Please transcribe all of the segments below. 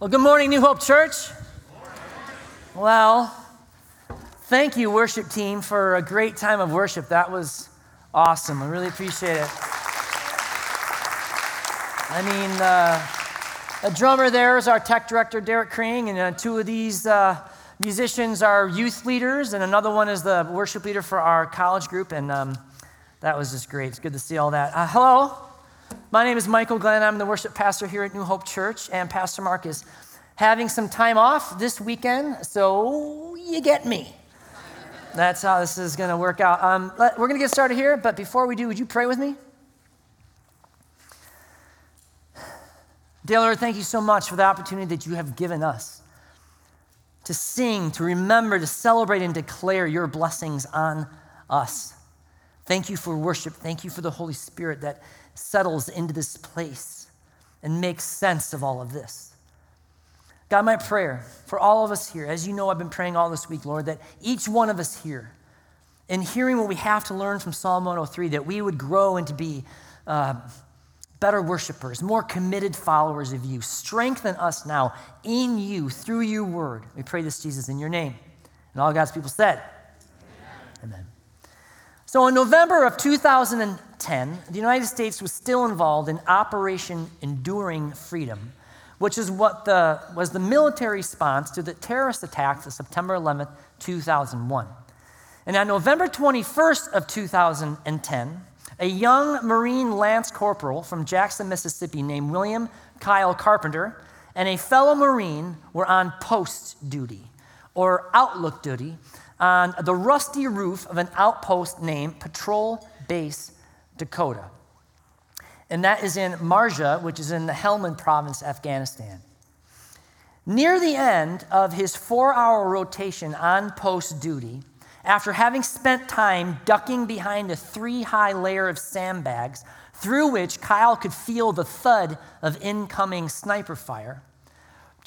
Well, good morning, New Hope Church. Well, thank you, worship team, for a great time of worship. That was awesome. I really appreciate it. I mean, uh, a drummer there is our tech director, Derek Kring, and uh, two of these uh, musicians are youth leaders, and another one is the worship leader for our college group, and um, that was just great. It's good to see all that. Uh, hello. My name is Michael Glenn. I'm the worship pastor here at New Hope Church, and Pastor Mark is having some time off this weekend, so you get me. That's how this is going to work out. Um, we're going to get started here, but before we do, would you pray with me? Dear Lord, thank you so much for the opportunity that you have given us to sing, to remember, to celebrate, and declare your blessings on us. Thank you for worship. Thank you for the Holy Spirit that settles into this place and makes sense of all of this. God, my prayer for all of us here, as you know, I've been praying all this week, Lord, that each one of us here, in hearing what we have to learn from Psalm 103, that we would grow into be uh, better worshipers, more committed followers of you. Strengthen us now in you through your word. We pray this, Jesus, in your name. And all God's people said. So, in November of 2010, the United States was still involved in Operation Enduring Freedom, which is what the, was the military response to the terrorist attacks of September 11th, 2001. And on November 21st of 2010, a young Marine Lance Corporal from Jackson, Mississippi, named William Kyle Carpenter, and a fellow Marine were on post duty or outlook duty on the rusty roof of an outpost named Patrol Base Dakota. And that is in Marja, which is in the Helmand province, Afghanistan. Near the end of his four hour rotation on post duty, after having spent time ducking behind a three high layer of sandbags through which Kyle could feel the thud of incoming sniper fire,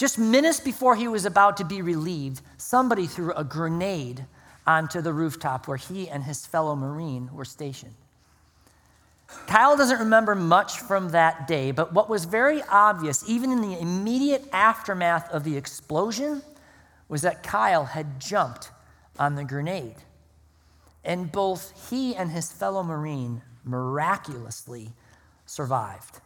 just minutes before he was about to be relieved, somebody threw a grenade onto the rooftop where he and his fellow Marine were stationed. Kyle doesn't remember much from that day, but what was very obvious, even in the immediate aftermath of the explosion, was that Kyle had jumped on the grenade. And both he and his fellow Marine miraculously survived.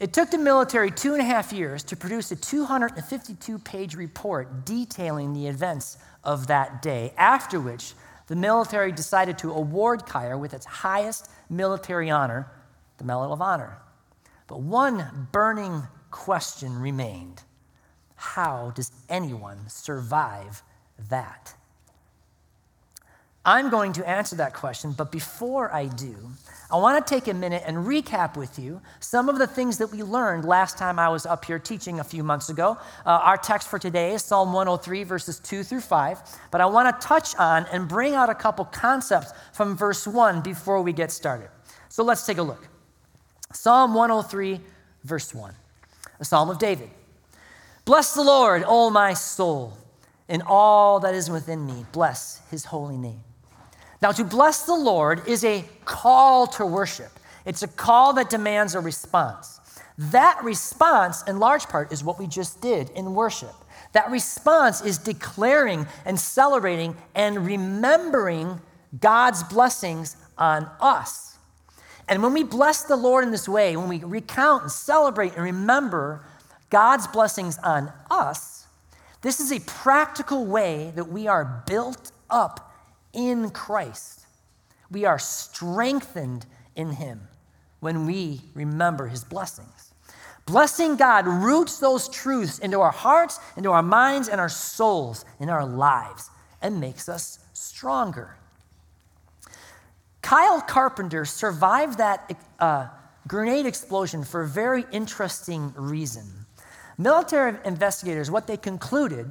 It took the military two and a half years to produce a 252 page report detailing the events of that day, after which the military decided to award Kyle with its highest military honor, the Medal of Honor. But one burning question remained How does anyone survive that? I'm going to answer that question, but before I do, I want to take a minute and recap with you some of the things that we learned last time I was up here teaching a few months ago. Uh, our text for today is Psalm 103, verses 2 through 5, but I want to touch on and bring out a couple concepts from verse 1 before we get started. So let's take a look. Psalm 103, verse 1, a psalm of David. Bless the Lord, O my soul, and all that is within me. Bless his holy name. Now, to bless the Lord is a call to worship, it's a call that demands a response. That response, in large part, is what we just did in worship. That response is declaring and celebrating and remembering God's blessings on us. And when we bless the Lord in this way, when we recount and celebrate and remember God's blessings on us, this is a practical way that we are built up in Christ. We are strengthened in Him when we remember His blessings. Blessing God roots those truths into our hearts, into our minds, and our souls, in our lives, and makes us stronger. Kyle Carpenter survived that uh, grenade explosion for a very interesting reason. Military investigators, what they concluded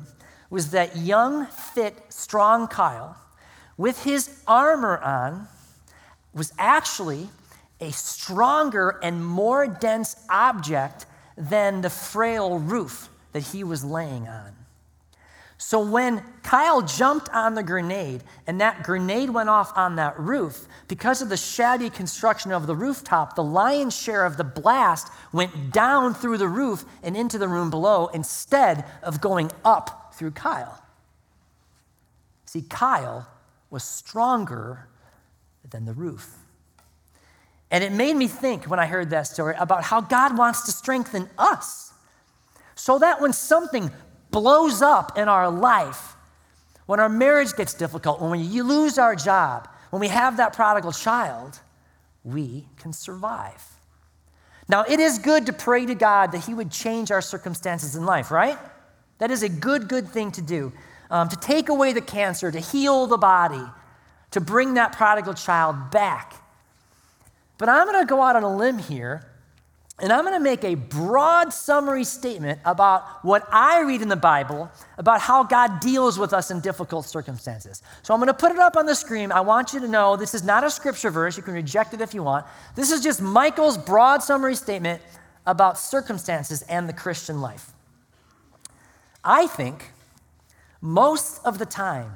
was that young, fit, strong Kyle with his armor on was actually a stronger and more dense object than the frail roof that he was laying on. So when Kyle jumped on the grenade and that grenade went off on that roof, because of the shabby construction of the rooftop, the lion's share of the blast went down through the roof and into the room below instead of going up through Kyle. See, Kyle was stronger than the roof. And it made me think when I heard that story about how God wants to strengthen us so that when something blows up in our life, when our marriage gets difficult, when we lose our job, when we have that prodigal child, we can survive. Now, it is good to pray to God that He would change our circumstances in life, right? That is a good, good thing to do. Um, to take away the cancer, to heal the body, to bring that prodigal child back. But I'm going to go out on a limb here and I'm going to make a broad summary statement about what I read in the Bible about how God deals with us in difficult circumstances. So I'm going to put it up on the screen. I want you to know this is not a scripture verse. You can reject it if you want. This is just Michael's broad summary statement about circumstances and the Christian life. I think most of the time,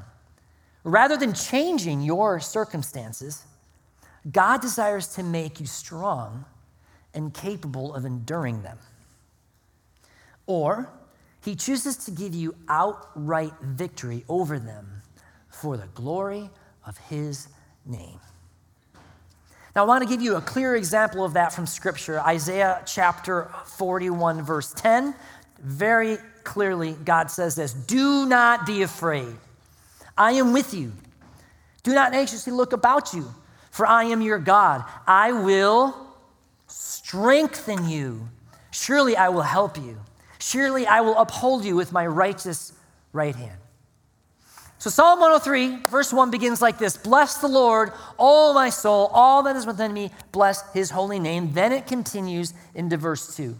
rather than changing your circumstances, God desires to make you strong and capable of enduring them. Or he chooses to give you outright victory over them for the glory of his name. Now, I want to give you a clear example of that from Scripture Isaiah chapter 41, verse 10. Very clearly, God says this Do not be afraid. I am with you. Do not anxiously look about you, for I am your God. I will strengthen you. Surely I will help you. Surely I will uphold you with my righteous right hand. So, Psalm 103, verse 1 begins like this Bless the Lord, all my soul, all that is within me, bless his holy name. Then it continues into verse 2.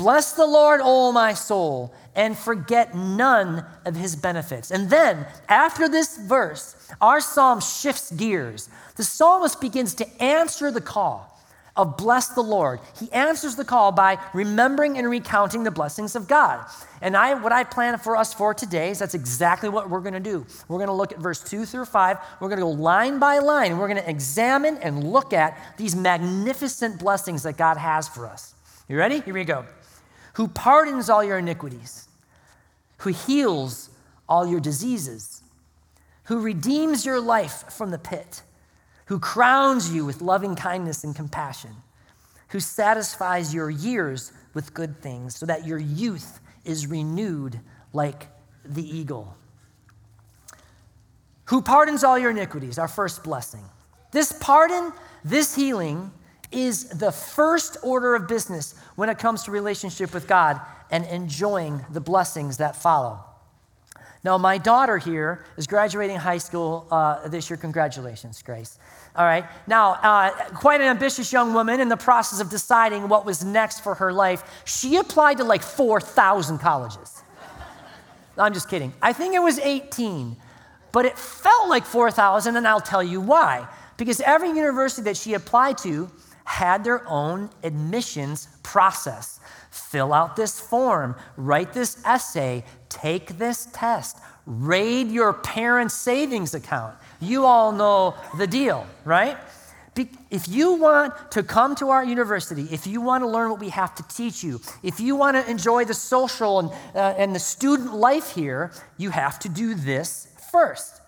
Bless the Lord, all my soul, and forget none of his benefits. And then, after this verse, our psalm shifts gears. The psalmist begins to answer the call of bless the Lord. He answers the call by remembering and recounting the blessings of God. And I, what I plan for us for today is that's exactly what we're going to do. We're going to look at verse 2 through 5. We're going to go line by line. We're going to examine and look at these magnificent blessings that God has for us. You ready? Here we go. Who pardons all your iniquities, who heals all your diseases, who redeems your life from the pit who crowns you with loving kindness and compassion, who satisfies your years with good things, so that your youth is renewed like the eagle. Who pardons all your iniquities, our first blessing. This pardon, this healing, is the first order of business when it comes to relationship with God and enjoying the blessings that follow. Now, my daughter here is graduating high school uh, this year. Congratulations, Grace. All right. Now, uh, quite an ambitious young woman in the process of deciding what was next for her life. She applied to like 4,000 colleges. I'm just kidding. I think it was 18, but it felt like 4,000, and I'll tell you why. Because every university that she applied to had their own admissions process. Fill out this form, write this essay, take this test, raid your parents' savings account. You all know the deal, right? If you want to come to our university, if you want to learn what we have to teach you, if you want to enjoy the social and, uh, and the student life here, you have to do this first.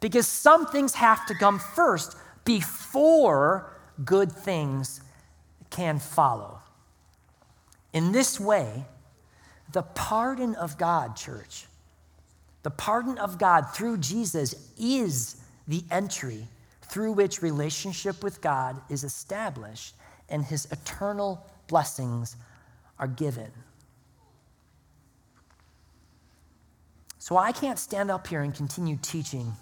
Because some things have to come first before good things can follow. In this way, the pardon of God, church, the pardon of God through Jesus is the entry through which relationship with God is established and his eternal blessings are given. So I can't stand up here and continue teaching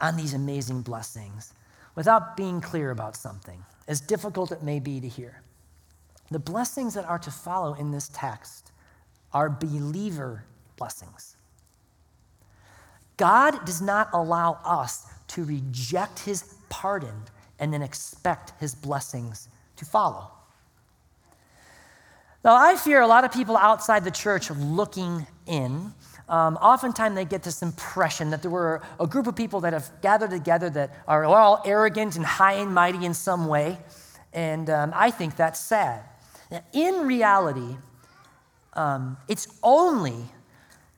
on these amazing blessings without being clear about something, as difficult it may be to hear. The blessings that are to follow in this text are believer blessings. God does not allow us to reject his pardon and then expect his blessings to follow. Now, I fear a lot of people outside the church looking in um, oftentimes they get this impression that there were a group of people that have gathered together that are all arrogant and high and mighty in some way. And um, I think that's sad. Now, in reality, um, it's only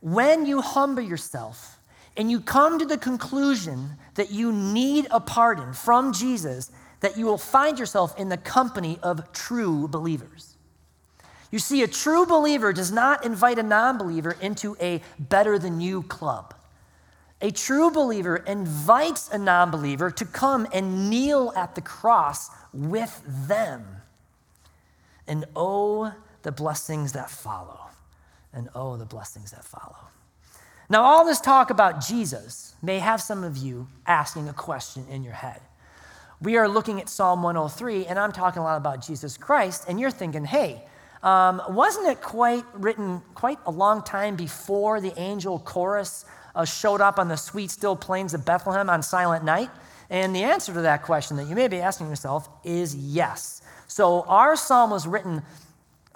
when you humble yourself and you come to the conclusion that you need a pardon from Jesus that you will find yourself in the company of true believers. You see, a true believer does not invite a non believer into a better than you club. A true believer invites a non believer to come and kneel at the cross with them. And oh, the blessings that follow. And oh, the blessings that follow. Now, all this talk about Jesus may have some of you asking a question in your head. We are looking at Psalm 103, and I'm talking a lot about Jesus Christ, and you're thinking, hey, um, wasn't it quite written quite a long time before the angel chorus uh, showed up on the sweet, still plains of Bethlehem on Silent Night? And the answer to that question that you may be asking yourself is yes. So our psalm was written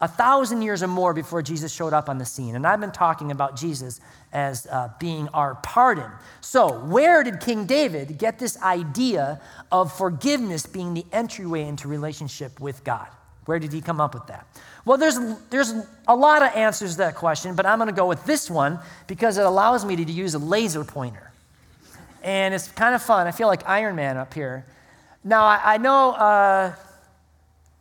a thousand years or more before Jesus showed up on the scene. And I've been talking about Jesus as uh, being our pardon. So, where did King David get this idea of forgiveness being the entryway into relationship with God? Where did he come up with that? Well, there's, there's a lot of answers to that question, but I'm going to go with this one because it allows me to use a laser pointer. And it's kind of fun. I feel like Iron Man up here. Now, I, I know uh,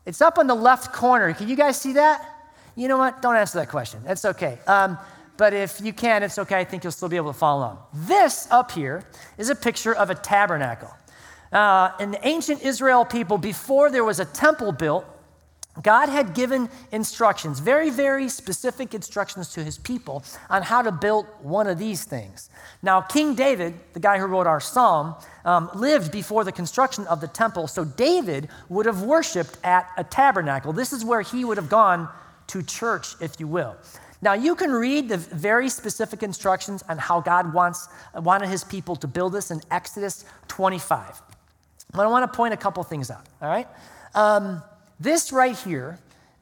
it's up on the left corner. Can you guys see that? You know what? Don't answer that question. That's okay. Um, but if you can, it's okay. I think you'll still be able to follow along. This up here is a picture of a tabernacle. Uh, the ancient Israel people, before there was a temple built, God had given instructions, very, very specific instructions to his people on how to build one of these things. Now, King David, the guy who wrote our psalm, um, lived before the construction of the temple, so David would have worshiped at a tabernacle. This is where he would have gone to church, if you will. Now, you can read the very specific instructions on how God wants, wanted his people to build this in Exodus 25. But I want to point a couple things out, all right? Um, this right here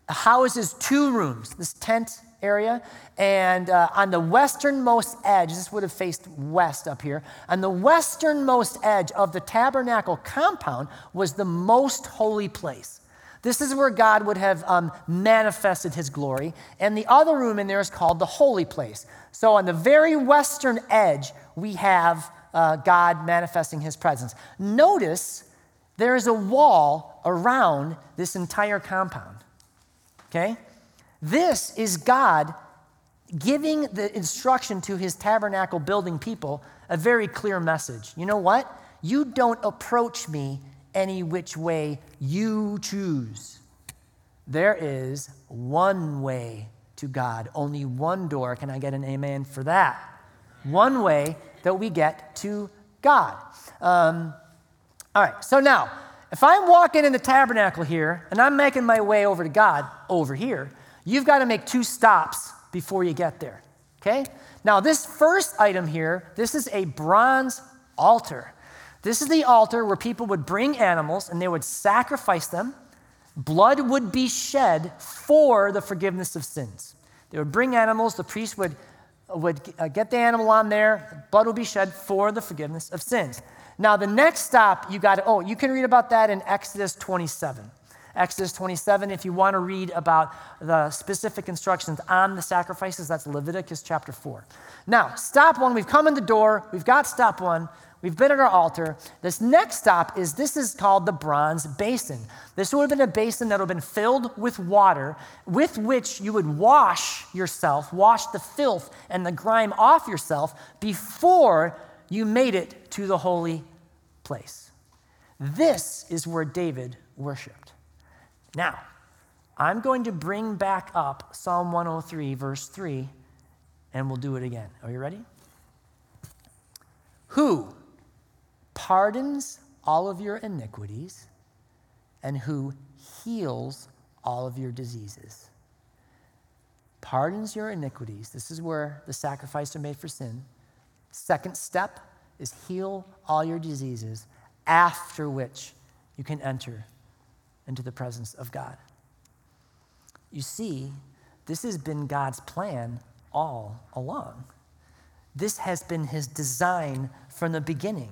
houses two rooms, this tent area, and uh, on the westernmost edge, this would have faced west up here, on the westernmost edge of the tabernacle compound was the most holy place. This is where God would have um, manifested his glory. And the other room in there is called the holy place. So on the very western edge, we have uh, God manifesting his presence. Notice there is a wall around this entire compound. Okay? This is God giving the instruction to his tabernacle building people a very clear message. You know what? You don't approach me any which way you choose. There is one way to God, only one door. Can I get an amen for that? One way that we get to God. Um, all right, so now, if I'm walking in the tabernacle here and I'm making my way over to God over here, you've got to make two stops before you get there. Okay? Now, this first item here, this is a bronze altar. This is the altar where people would bring animals and they would sacrifice them. Blood would be shed for the forgiveness of sins. They would bring animals, the priest would, would uh, get the animal on there, blood would be shed for the forgiveness of sins. Now, the next stop, you got to, oh, you can read about that in Exodus 27. Exodus 27, if you want to read about the specific instructions on the sacrifices, that's Leviticus chapter 4. Now, stop one, we've come in the door, we've got stop one, we've been at our altar. This next stop is this is called the bronze basin. This would have been a basin that would have been filled with water with which you would wash yourself, wash the filth and the grime off yourself before you made it to the holy place. This is where David worshiped. Now, I'm going to bring back up Psalm 103, verse 3, and we'll do it again. Are you ready? Who pardons all of your iniquities and who heals all of your diseases. Pardons your iniquities. This is where the sacrifice are made for sin. Second step is heal all your diseases, after which you can enter into the presence of God. You see, this has been God's plan all along. This has been his design from the beginning.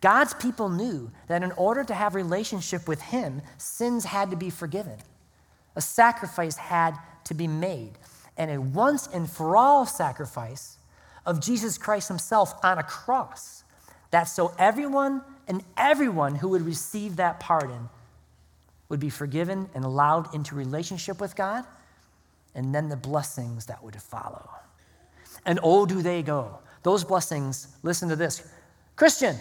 God's people knew that in order to have relationship with him, sins had to be forgiven. A sacrifice had to be made, and a once and for all sacrifice of Jesus Christ himself on a cross. That's so everyone and everyone who would receive that pardon would be forgiven and allowed into relationship with God, and then the blessings that would follow. And oh, do they go. Those blessings, listen to this. Christian,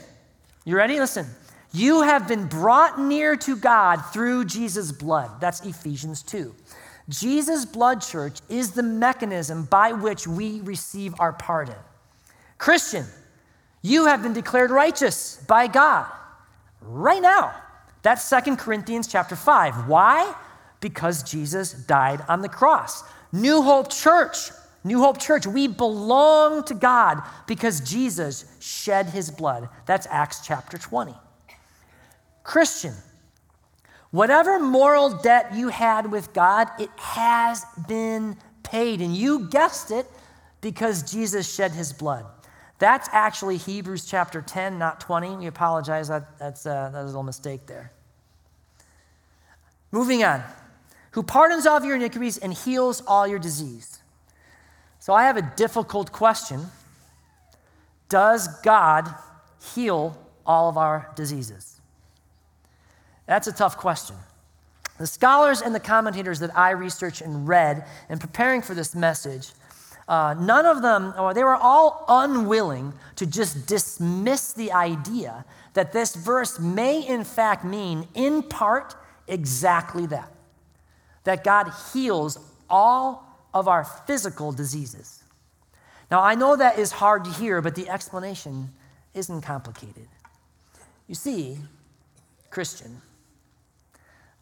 you ready? Listen. You have been brought near to God through Jesus' blood. That's Ephesians 2. Jesus' blood church is the mechanism by which we receive our pardon. Christian, you have been declared righteous by God right now. That's Second Corinthians chapter 5. Why? Because Jesus died on the cross. New Hope Church, New Hope Church, we belong to God because Jesus shed his blood. That's Acts chapter 20. Christian, whatever moral debt you had with God, it has been paid. And you guessed it because Jesus shed his blood. That's actually Hebrews chapter 10, not 20. We apologize, that, that's, uh, a little mistake there. Moving on. Who pardons all of your iniquities and heals all your disease. So I have a difficult question. Does God heal all of our diseases? That's a tough question. The scholars and the commentators that I researched and read in preparing for this message, uh, none of them, they were all unwilling to just dismiss the idea that this verse may in fact mean, in part, exactly that that God heals all of our physical diseases. Now, I know that is hard to hear, but the explanation isn't complicated. You see, Christian,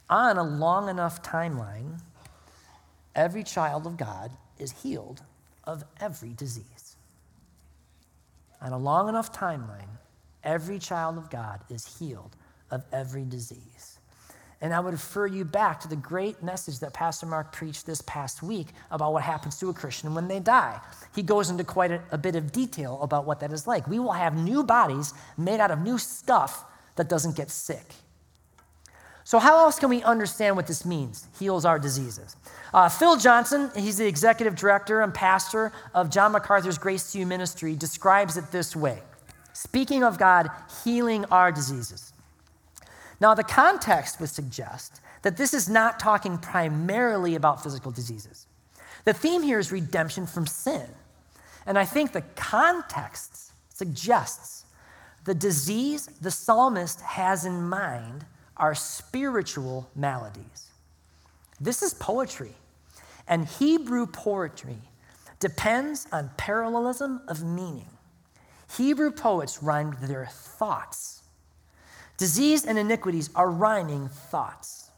on a long enough timeline, every child of God is healed of every disease. On a long enough timeline, every child of God is healed of every disease. And I would refer you back to the great message that Pastor Mark preached this past week about what happens to a Christian when they die. He goes into quite a, a, bit of detail about what that is like. We will have new bodies made out of new stuff that doesn't get sick. So, how else can we understand what this means? Heals our diseases. Uh, Phil Johnson, he's the executive director and pastor of John MacArthur's Grace to You ministry, describes it this way Speaking of God healing our diseases. Now, the context would suggest that this is not talking primarily about physical diseases. The theme here is redemption from sin. And I think the context suggests the disease the psalmist has in mind are spiritual maladies. This is poetry. And Hebrew poetry depends on parallelism of meaning. Hebrew poets rhymed their thoughts Disease and iniquities are rhyming thoughts.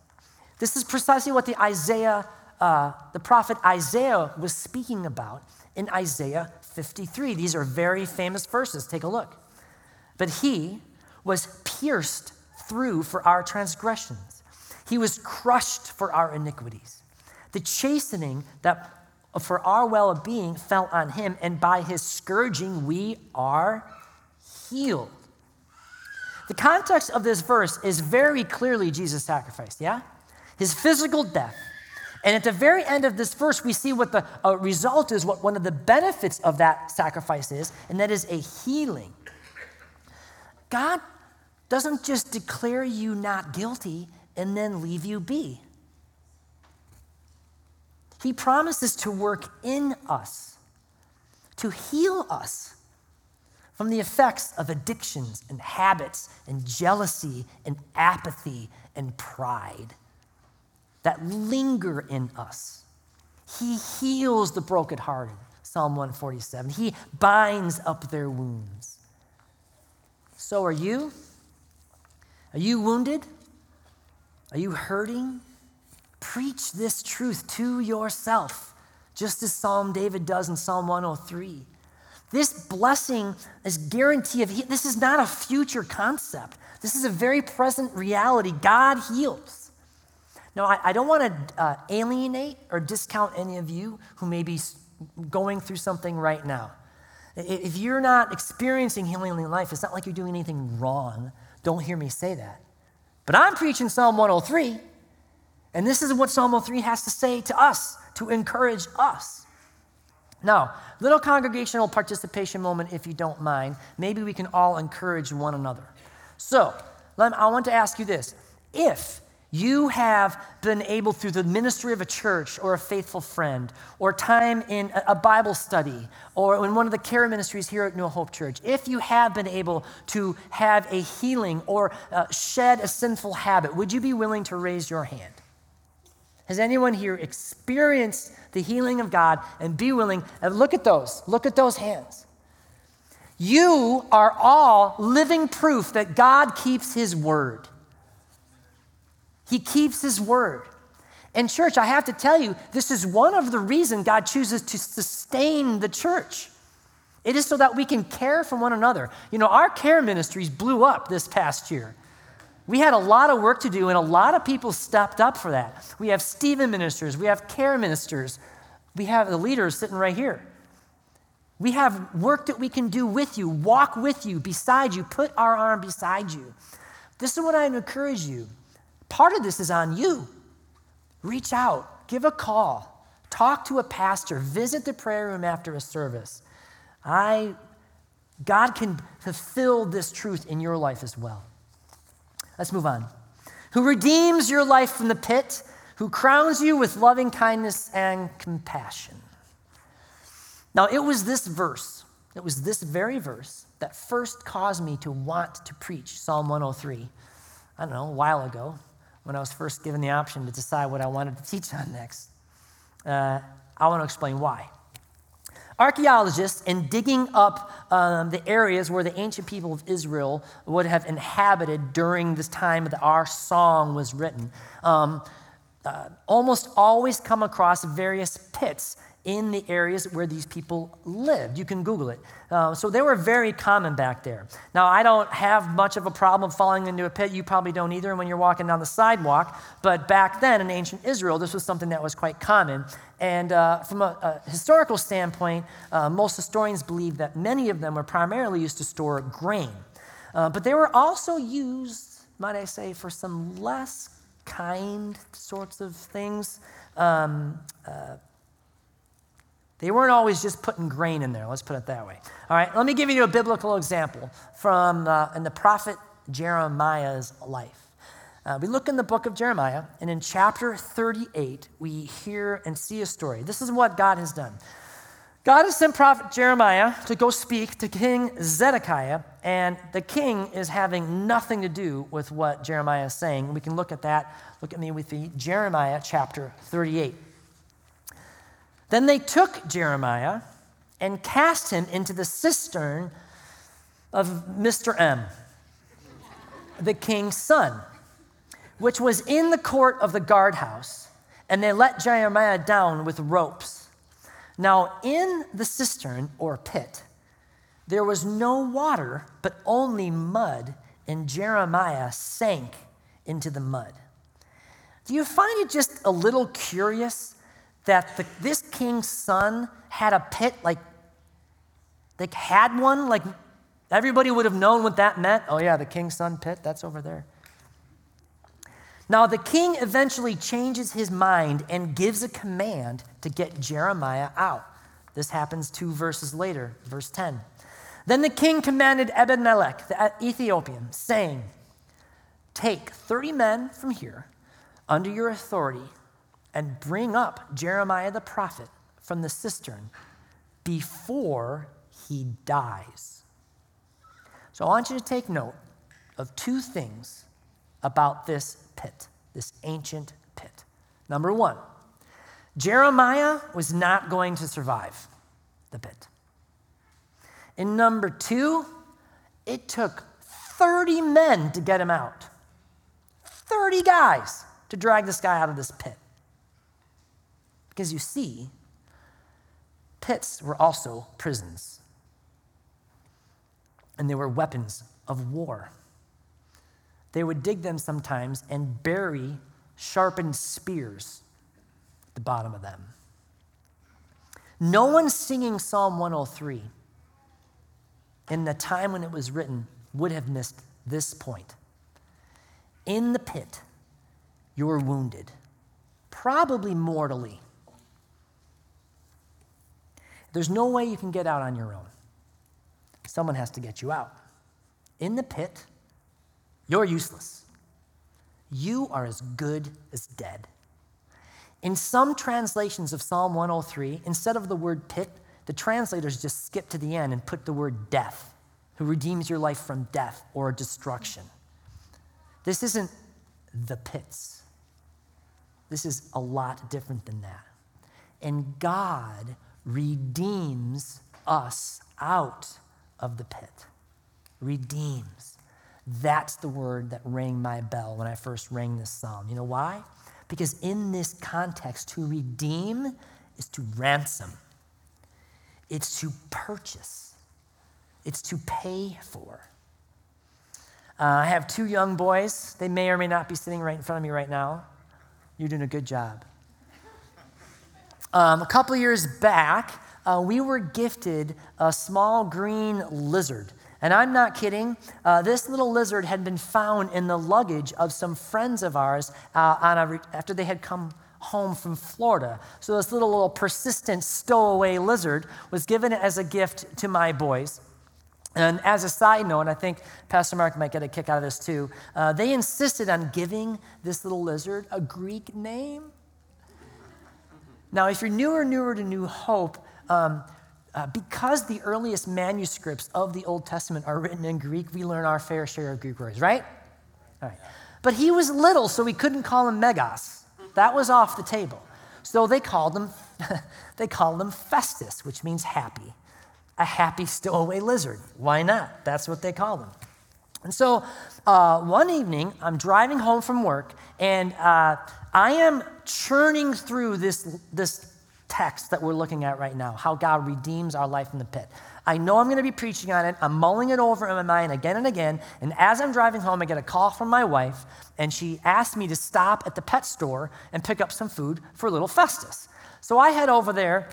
This is precisely what the Isaiah, uh, the prophet Isaiah was speaking about in Isaiah 53. These are very famous verses. Take a look. But he was pierced through for our transgressions. He was crushed for our iniquities. The chastening that for our well-being fell on him, and by his scourging we are healed. The context of this verse is very clearly Jesus' sacrifice, yeah? His physical death. And at the very end of this verse, we see what the uh, result is, what one of the benefits of that sacrifice is, and that is a healing. God doesn't just declare you not guilty and then leave you be. He promises to work in us, to heal us from the effects of addictions and habits and jealousy and apathy and pride that linger in us. He heals the brokenhearted, Psalm 147. He binds up their wounds. So are you? Are you wounded? Are you hurting? Preach this truth to yourself, just as Psalm David does in Psalm 103. This blessing, this guarantee of this is not a future concept. This is a very present reality. God heals. Now, I, I don't want to uh, alienate or discount any of you who may be going through something right now. If you're not experiencing healing in life, it's not like you're doing anything wrong. Don't hear me say that. But I'm preaching Psalm 103, and this is what Psalm 103 has to say to us to encourage us. Now, little congregational participation moment, if you don't mind. Maybe we can all encourage one another. So, I want to ask you this. If you have been able, through the ministry of a church or a faithful friend, or time in a Bible study, or in one of the care ministries here at New Hope Church, if you have been able to have a healing or uh, shed a sinful habit, would you be willing to raise your hand? Has anyone here experienced the healing of God and be willing? And look at those. Look at those hands. You are all living proof that God keeps his word. He keeps his word. And, church, I have to tell you, this is one of the reasons God chooses to sustain the church. It is so that we can care for one another. You know, our care ministries blew up this past year. We had a lot of work to do, and a lot of people stepped up for that. We have Stephen ministers, we have care ministers, we have the leaders sitting right here. We have work that we can do with you, walk with you, beside you, put our arm beside you. This is what I encourage you. Part of this is on you. Reach out, give a call, talk to a pastor, visit the prayer room after a service. I, God can fulfill this truth in your life as well. Let's move on. Who redeems your life from the pit, who crowns you with loving kindness and compassion. Now, it was this verse, it was this very verse that first caused me to want to preach Psalm 103. I don't know, a while ago when I was first given the option to decide what I wanted to teach on next. Uh, I want to explain why. Archaeologists, in digging up um, the areas where the ancient people of Israel would have inhabited during this time that our song was written, um, uh, almost always come across various pits in the areas where these people lived. You can Google it. Uh, so they were very common back there. Now, I don't have much of a problem falling into a pit. You probably don't either when you're walking down the sidewalk. But back then in ancient Israel, this was something that was quite common. And uh, from a, a, historical standpoint, uh, most historians believe that many of them were primarily used to store grain. Uh, but they were also used, might I say, for some less kind sorts of things. Um, uh, they weren't always just putting grain in there, let's put it that way. All right, let me give you a biblical example from uh, in the prophet Jeremiah's life. Uh, we look in the book of Jeremiah, and in chapter 38, we hear and see a story. This is what God has done. God has sent prophet Jeremiah to go speak to King Zedekiah, and the king is having nothing to do with what Jeremiah is saying. We can look at that. Look at me with the Jeremiah chapter 38. Then they took Jeremiah and cast him into the cistern of Mr. M, the king's son, which was in the court of the guardhouse, and they let Jeremiah down with ropes. Now, in the cistern or pit, there was no water, but only mud, and Jeremiah sank into the mud. Do you find it just a little curious that the, this king's son had a pit, like, they had one, like everybody would have known what that meant. Oh, yeah, the king's son pit, that's over there. Now, the king eventually changes his mind and gives a command to get Jeremiah out. This happens two verses later, verse 10. Then the king commanded Ebed Melech, the Ethiopian, saying, Take 30 men from here under your authority and bring up Jeremiah the prophet from the cistern before he dies. So I want you to take note of two things about this pit, this ancient pit. Number one, Jeremiah was not going to survive the pit. And number two, it took 30 men to get him out. 30 guys to drag this guy out of this pit. Because you see, pits were also prisons, and they were weapons of war. They would dig them sometimes and bury sharpened spears at the bottom of them. No one singing Psalm 103 in the time when it was written would have missed this point. In the pit, you're wounded, probably mortally. There's no way you can get out on your own. Someone has to get you out. In the pit, you're useless. You are as good as dead. In some translations of Psalm 103, instead of the word pit, the translators just skip to the end and put the word death, who redeems your life from death or destruction. This isn't the pits. This is a lot different than that. And God redeems us out of the pit. Redeems. That's the word that rang my bell when I first rang this psalm. You know why? Because in this context, to redeem is to ransom, it's to purchase, it's to pay for. Uh, I have two young boys. They may or may not be sitting right in front of me right now. You're doing a good job. Um, a couple years back, uh, we were gifted a small green lizard. And I'm not kidding. Uh, this little lizard had been found in the luggage of some friends of ours uh, a, after they had come home from Florida. So this little, little persistent stowaway lizard was given as a gift to my boys. And as a side note, and I think Pastor Mark might get a kick out of this too, uh, they insisted on giving this little lizard a Greek name. Now, if you're newer, newer to New Hope, um, uh, because the earliest manuscripts of the Old Testament are written in Greek, we learn our fair share of Greek words, right? All right. But he was little, so we couldn't call him Megas. That was off the table. So they called him, they called him Festus, which means happy. A happy stowaway lizard. Why not? That's what they called him. And so uh, one evening, I'm driving home from work, and uh, I am churning through this, this text that we're looking at right now how God redeems our life in the pit. I know I'm going to be preaching on it. I'm mulling it over in my mind again and again. And as I'm driving home, I get a call from my wife, and she asked me to stop at the pet store and pick up some food for little Festus. So I head over there.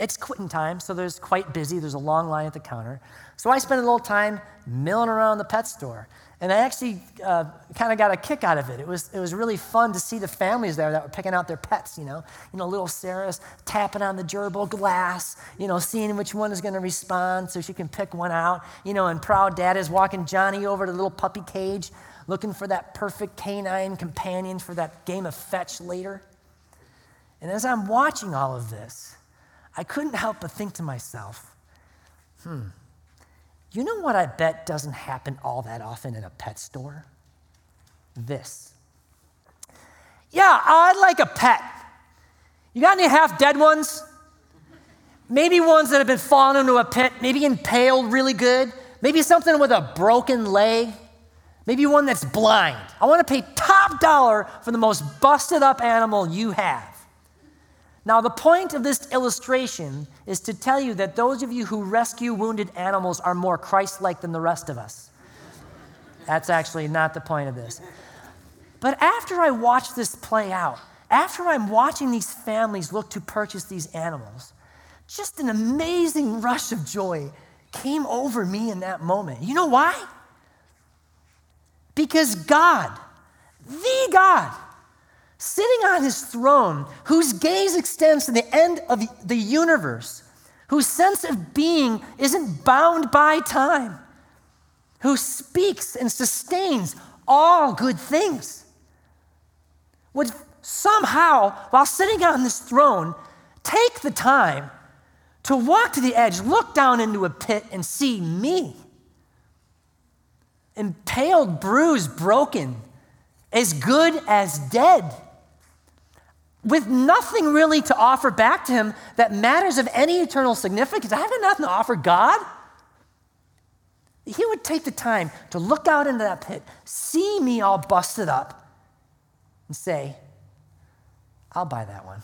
It's quitting time, so there's quite busy. There's a long line at the counter. So I spend a little time milling around the pet store. And I actually uh, kind of got a kick out of it. It was, it was really fun to see the families there that were picking out their pets, you know. You know, little Sarah's tapping on the gerbil glass, you know, seeing which one is going to respond so she can pick one out. You know, and proud dad is walking Johnny over to the little puppy cage looking for that perfect canine companion for that game of fetch later. And as I'm watching all of this, I couldn't help but think to myself, hmm, you know what I bet doesn't happen all that often in a pet store? This. Yeah, I'd like a pet. You got any half dead ones? Maybe ones that have been fallen into a pit, maybe impaled really good, maybe something with a broken leg, maybe one that's blind. I want to pay top dollar for the most busted up animal you have. Now, the point of this illustration is to tell you that those of you who rescue wounded animals are more Christ like than the rest of us. That's actually not the point of this. But after I watch this play out, after I'm watching these families look to purchase these animals, just an amazing rush of joy came over me in that moment. You know why? Because God, the God, sitting on his throne, whose gaze extends to the end of the universe, whose sense of being isn't bound by time, who speaks and sustains all good things, would somehow, while sitting on this throne, take the time to walk to the edge, look down into a pit, and see me. Impaled, bruised, broken, as good as dead with nothing really to offer back to him that matters of any eternal significance. I have nothing to offer God. He would take the time to look out into that pit, see me all busted up, and say, I'll buy that one.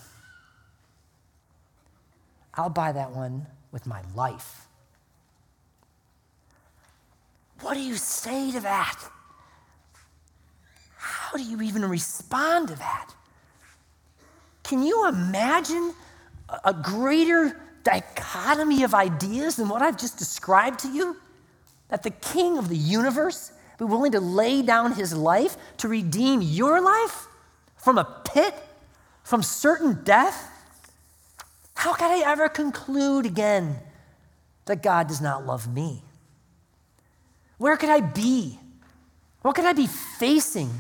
I'll buy that one with my life. What do you say to that? How do you even respond to that? Can you imagine a greater dichotomy of ideas than what I've just described to you? That the king of the universe be willing to lay down his life to redeem your life from a pit, from certain death? How can I ever conclude again that God does not love me? Where could I be? What could I be facing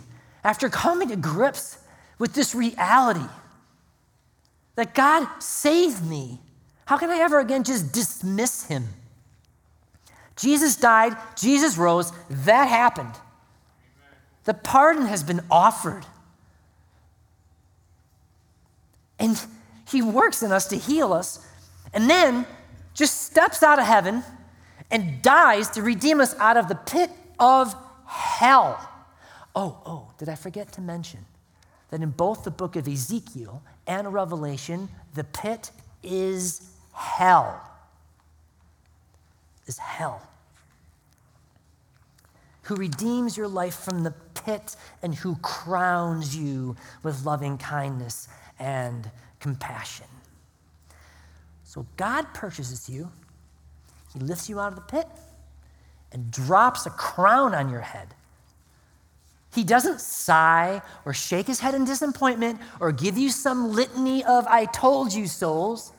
after coming to grips with this reality that God saved me? How can I ever again just dismiss him? Jesus died, Jesus rose, that happened. The pardon has been offered. And he works in us to heal us, and then just steps out of heaven and dies to redeem us out of the pit of hell. Oh, oh, did I forget to mention that in both the book of Ezekiel and Revelation, the pit is hell is hell. Who redeems your life from the pit and who crowns you with loving kindness and compassion. So God purchases you, He lifts you out of the pit and drops a crown on your head. He doesn't sigh or shake his head in disappointment or give you some litany of I told you souls.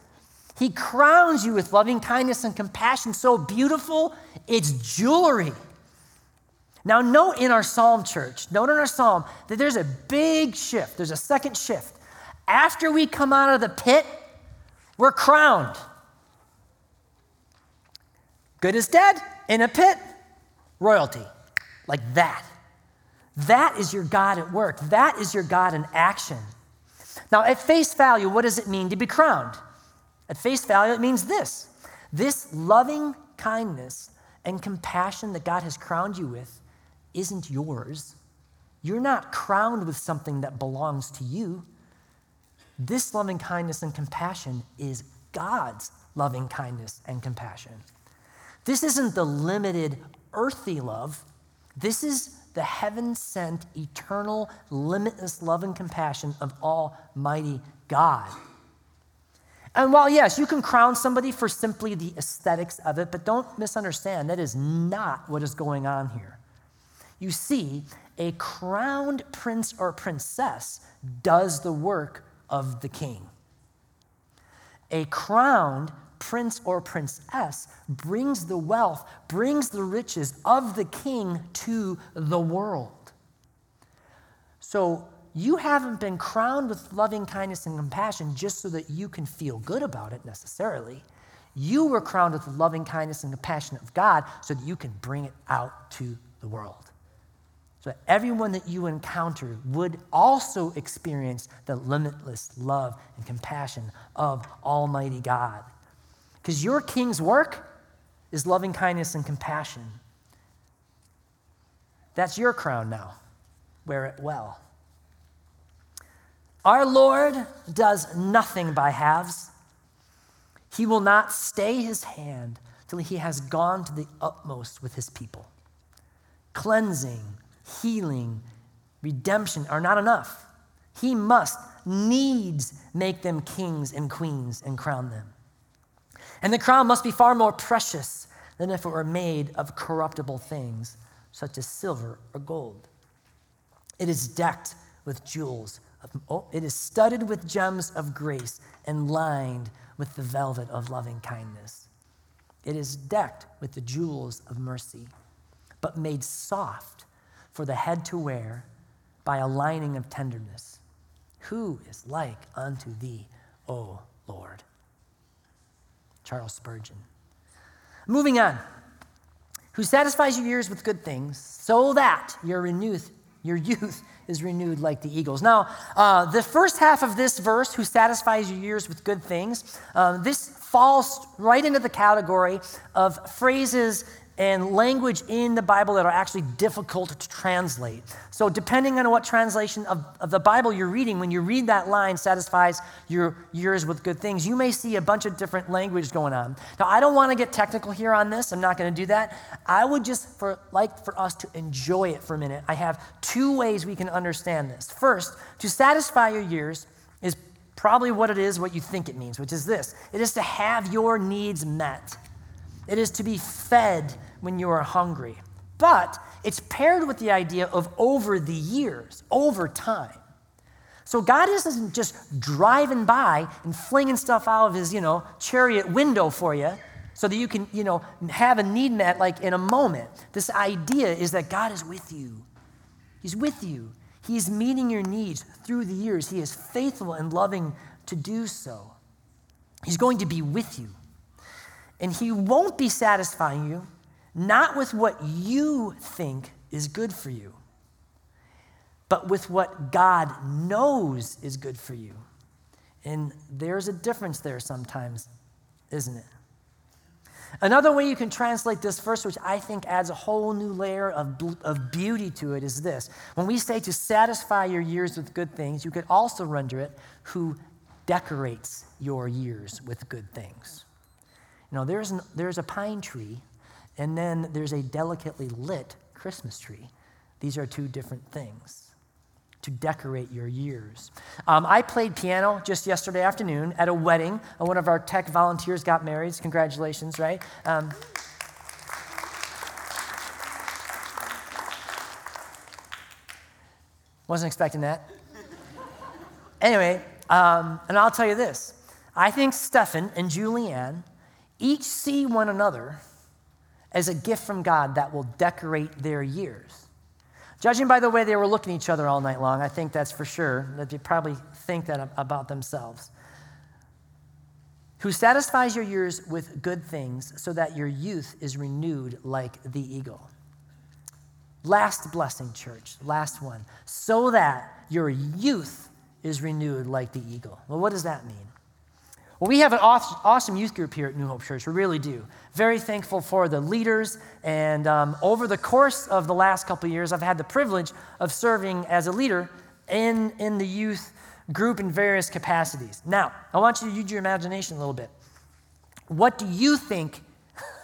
He crowns you with loving kindness and compassion so beautiful, it's jewelry. Now, note in our psalm, church, note in our psalm that there's a big shift. There's a second shift. After we come out of the pit, we're crowned. Good is dead, in a pit, royalty. Like that. That is your God at work. That is your God in action. Now, at face value, what does it mean to be crowned? At face value, it means this this loving kindness and compassion that God has crowned you with isn't yours. You're not crowned with something that belongs to you. This loving kindness and compassion is God's loving kindness and compassion. This isn't the limited earthy love. This is the heaven sent, eternal, limitless love and compassion of Almighty God. And while, yes, you can crown somebody for simply the aesthetics of it, but don't misunderstand, that is not what is going on here. You see, a crowned prince or princess does the work of the king. A crowned prince or princess brings the wealth, brings the riches of the king to the world. So you haven't been crowned with loving kindness and compassion just so that you can feel good about it necessarily. You were crowned with loving kindness and compassion of God so that you can bring it out to the world. So that everyone that you encounter would also experience the limitless love and compassion of Almighty God. Because your king's work is loving kindness and compassion. That's your crown now. Wear it well. Our Lord does nothing by halves. He will not stay his hand till he has gone to the utmost with his people. Cleansing, healing, redemption are not enough. He must needs make them kings and queens and crown them. And the crown must be far more precious than if it were made of corruptible things, such as silver or gold. It is decked with jewels oh, it is studded with gems of grace and lined with the velvet of loving kindness. It is decked with the jewels of mercy, but made soft for the head to wear by a lining of tenderness. Who is like unto thee, O Lord? Charles Spurgeon. Moving on. Who satisfies your years with good things, so that your renewed, your youth is renewed like the eagles. Now, uh, the first half of this verse, who satisfies your years with good things, uh, this falls right into the category of phrases and language in the Bible that are actually difficult to translate. So, depending on what translation of, of the Bible you're reading, when you read that line, satisfies your years with good things, you may see a bunch of different language going on. Now, I don't want to get technical here on this. I'm not going to do that. I would just for, like for us to enjoy it for a minute. I have two ways we can understand this. First, to satisfy your years is probably what it is, what you think it means, which is this it is to have your needs met, it is to be fed when you are hungry. But it's paired with the idea of over the years, over time. So God isn't just driving by and flinging stuff out of his, you know, chariot window for you so that you can, you know, have a need met like in a moment. This idea is that God is with you. He's with you. He's meeting your needs through the years. He is faithful and loving to do so. He's going to be with you. And He won't be satisfying you, not with what you think is good for you, but with what God knows is good for you. And there's a difference there sometimes, isn't it? Another way you can translate this verse, which I think adds a whole new layer of, of beauty to it, is this. When we say to satisfy your years with good things, you could also render it who decorates your years with good things. Know, there's, an, there's a pine tree, and then there's a delicately lit Christmas tree. These are two different things to decorate your years. Um, I played piano just yesterday afternoon at a wedding. One of our tech volunteers got married. Congratulations, right? Um, wasn't expecting that. Anyway, um, and I'll tell you this I think Stefan and Julianne each see one another as a gift from God that will decorate their years. Judging by the way they were looking at each other all night long, I think that's for sure, that they probably think that about themselves. Who satisfies your years with good things so that your youth is renewed like the eagle. Last blessing, church, last one. So that your youth is renewed like the eagle. Well, what does that mean? Well, we have an awesome youth group here at New Hope Church. We really do. Very thankful for the leaders. And um, over the course of the last couple years, I've had the privilege of serving as a leader in, in the youth group in various capacities. Now, I want you to use your imagination a little bit. What do you think?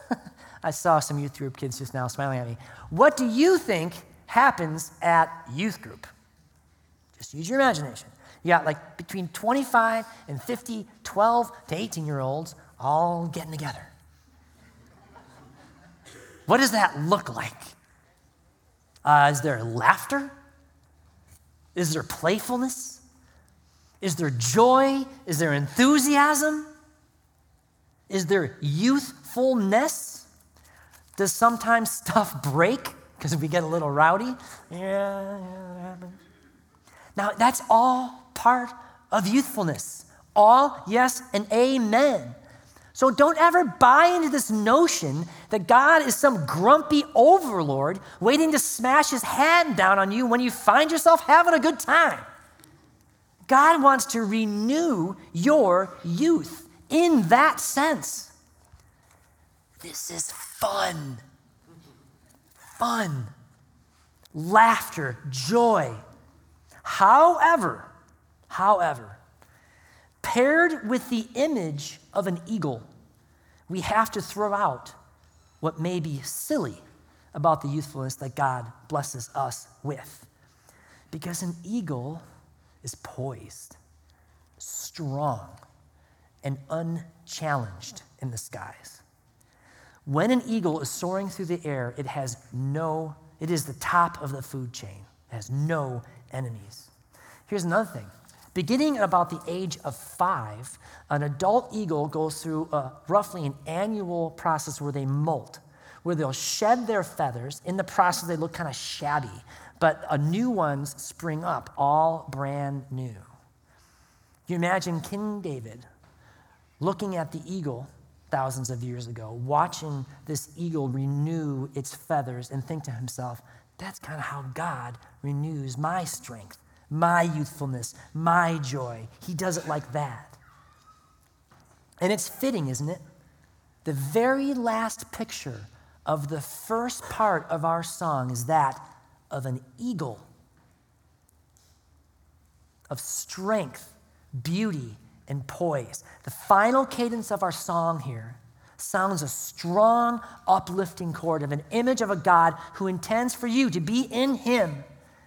I saw some youth group kids just now smiling at me. What do you think happens at youth group? Just use your imagination. You got like between 25 and 50, 12 to 18 year olds all getting together. What does that look like? Uh, is there laughter? Is there playfulness? Is there joy? Is there enthusiasm? Is there youthfulness? Does sometimes stuff break because we get a little rowdy? Yeah, yeah, that happens. Now, that's all part of youthfulness. All yes and amen. So don't ever buy into this notion that God is some grumpy overlord waiting to smash his hand down on you when you find yourself having a good time. God wants to renew your youth in that sense. This is fun. Fun. Laughter, joy. However, However, paired with the image of an eagle, we have to throw out what may be silly about the youthfulness that God blesses us with. Because an eagle is poised, strong, and unchallenged in the skies. When an eagle is soaring through the air, it has no, it is the top of the food chain, it has no enemies. Here's another thing Beginning at about the age of five, an adult eagle goes through a, roughly an annual process where they molt, where they'll shed their feathers. In the process, they look kind of shabby, but a new ones spring up, all brand new. You imagine King David looking at the eagle thousands of years ago, watching this eagle renew its feathers, and think to himself, that's kind of how God renews my strength my youthfulness, my joy. He does it like that. And it's fitting, isn't it? The very last picture of the first part of our song is that of an eagle, of strength, beauty, and poise. The final cadence of our song here sounds a strong, uplifting chord of an image of a God who intends for you to be in Him,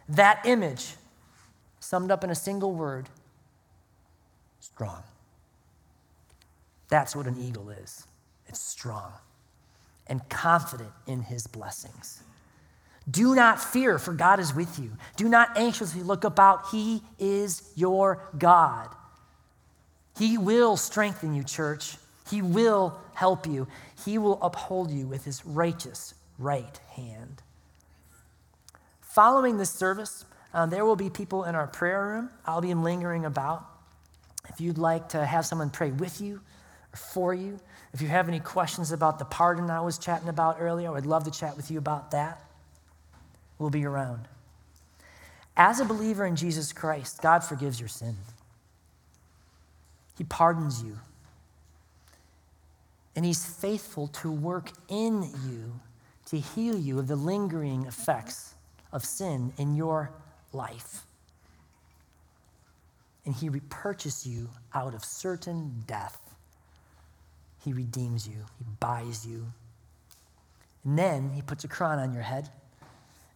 that image summed up in a single word strong. That's what an eagle is it's strong and confident in his blessings. Do not fear, for God is with you. Do not anxiously look about. He is your God. He will strengthen you, church. He will help you. He will uphold you with his righteous right hand. Following this service, um, there will be people in our prayer room. I'll be lingering about. If you'd like to have someone pray with you or for you, if you have any questions about the pardon I was chatting about earlier, I would love to chat with you about that. We'll be around. As a believer in Jesus Christ, God forgives your sin. He pardons you. And He's faithful to work in you to heal you of the lingering effects of sin in your life. And He repurchases you out of certain death. He redeems you, He buys you. And then He puts a crown on your head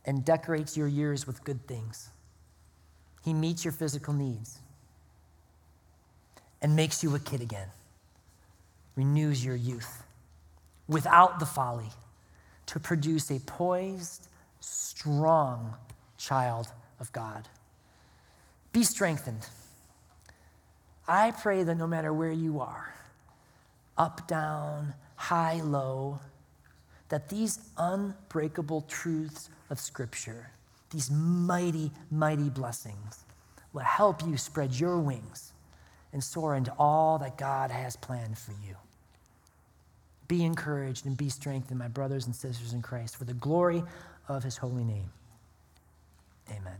and decorates your years with good things. He meets your physical needs and makes you a kid again, renews your youth without the folly to produce a poised, strong child of God. Be strengthened. I pray that no matter where you are, up, down, high, low, that these unbreakable truths of Scripture, these mighty, mighty blessings, will help you spread your wings and soar into all that God has planned for you. Be encouraged and be strengthened, my brothers and sisters in Christ, for the glory of his holy name. Amen.